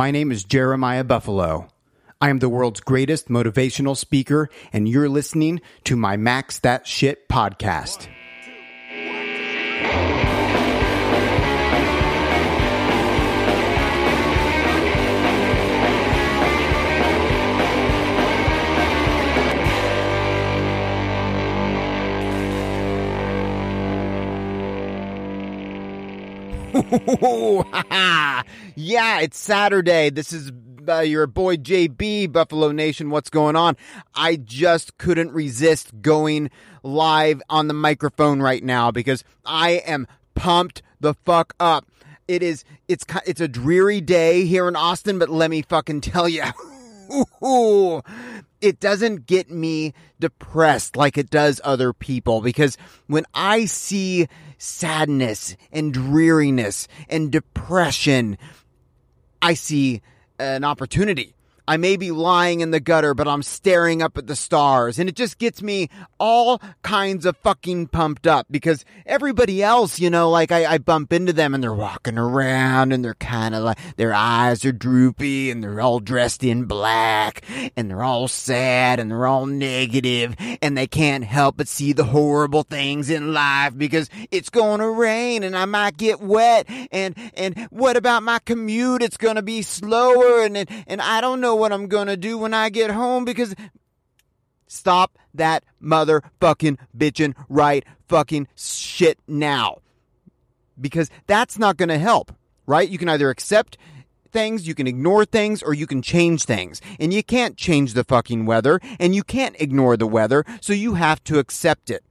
My name is Jeremiah Buffalo. I am the world's greatest motivational speaker, and you're listening to my Max That Shit podcast. yeah, it's Saturday. This is uh, your boy JB, Buffalo Nation. What's going on? I just couldn't resist going live on the microphone right now because I am pumped the fuck up. It is it's it's a dreary day here in Austin, but let me fucking tell you. it doesn't get me depressed like it does other people because when I see sadness and dreariness and depression, I see an opportunity. I may be lying in the gutter, but I'm staring up at the stars. And it just gets me all kinds of fucking pumped up because everybody else, you know, like I, I bump into them and they're walking around and they're kind of like, their eyes are droopy and they're all dressed in black and they're all sad and they're all negative and they can't help but see the horrible things in life because it's going to rain and I might get wet. And, and what about my commute? It's going to be slower and, and, and I don't know what I'm gonna do when I get home because stop that motherfucking bitching right fucking shit now. Because that's not gonna help, right? You can either accept things, you can ignore things, or you can change things. And you can't change the fucking weather, and you can't ignore the weather, so you have to accept it.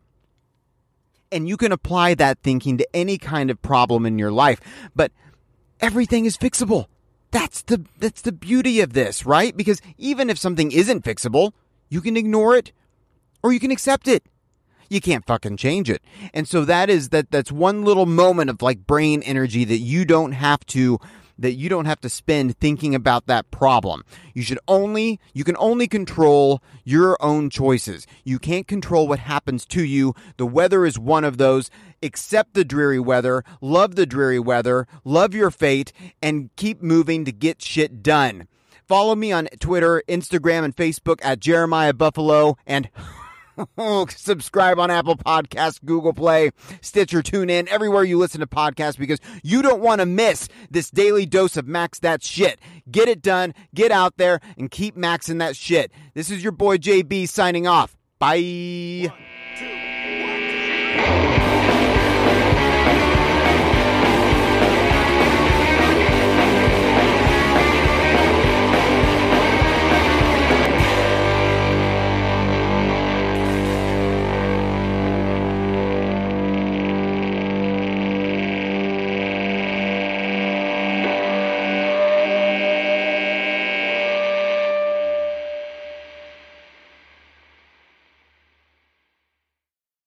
And you can apply that thinking to any kind of problem in your life, but everything is fixable. That's the that's the beauty of this, right? Because even if something isn't fixable, you can ignore it or you can accept it. You can't fucking change it. And so that is that that's one little moment of like brain energy that you don't have to that you don't have to spend thinking about that problem. You should only, you can only control your own choices. You can't control what happens to you. The weather is one of those. Accept the dreary weather, love the dreary weather, love your fate, and keep moving to get shit done. Follow me on Twitter, Instagram, and Facebook at Jeremiah Buffalo and subscribe on Apple Podcasts, Google Play, Stitcher, TuneIn, everywhere you listen to podcasts because you don't want to miss this daily dose of Max That Shit. Get it done, get out there, and keep maxing that shit. This is your boy JB signing off. Bye.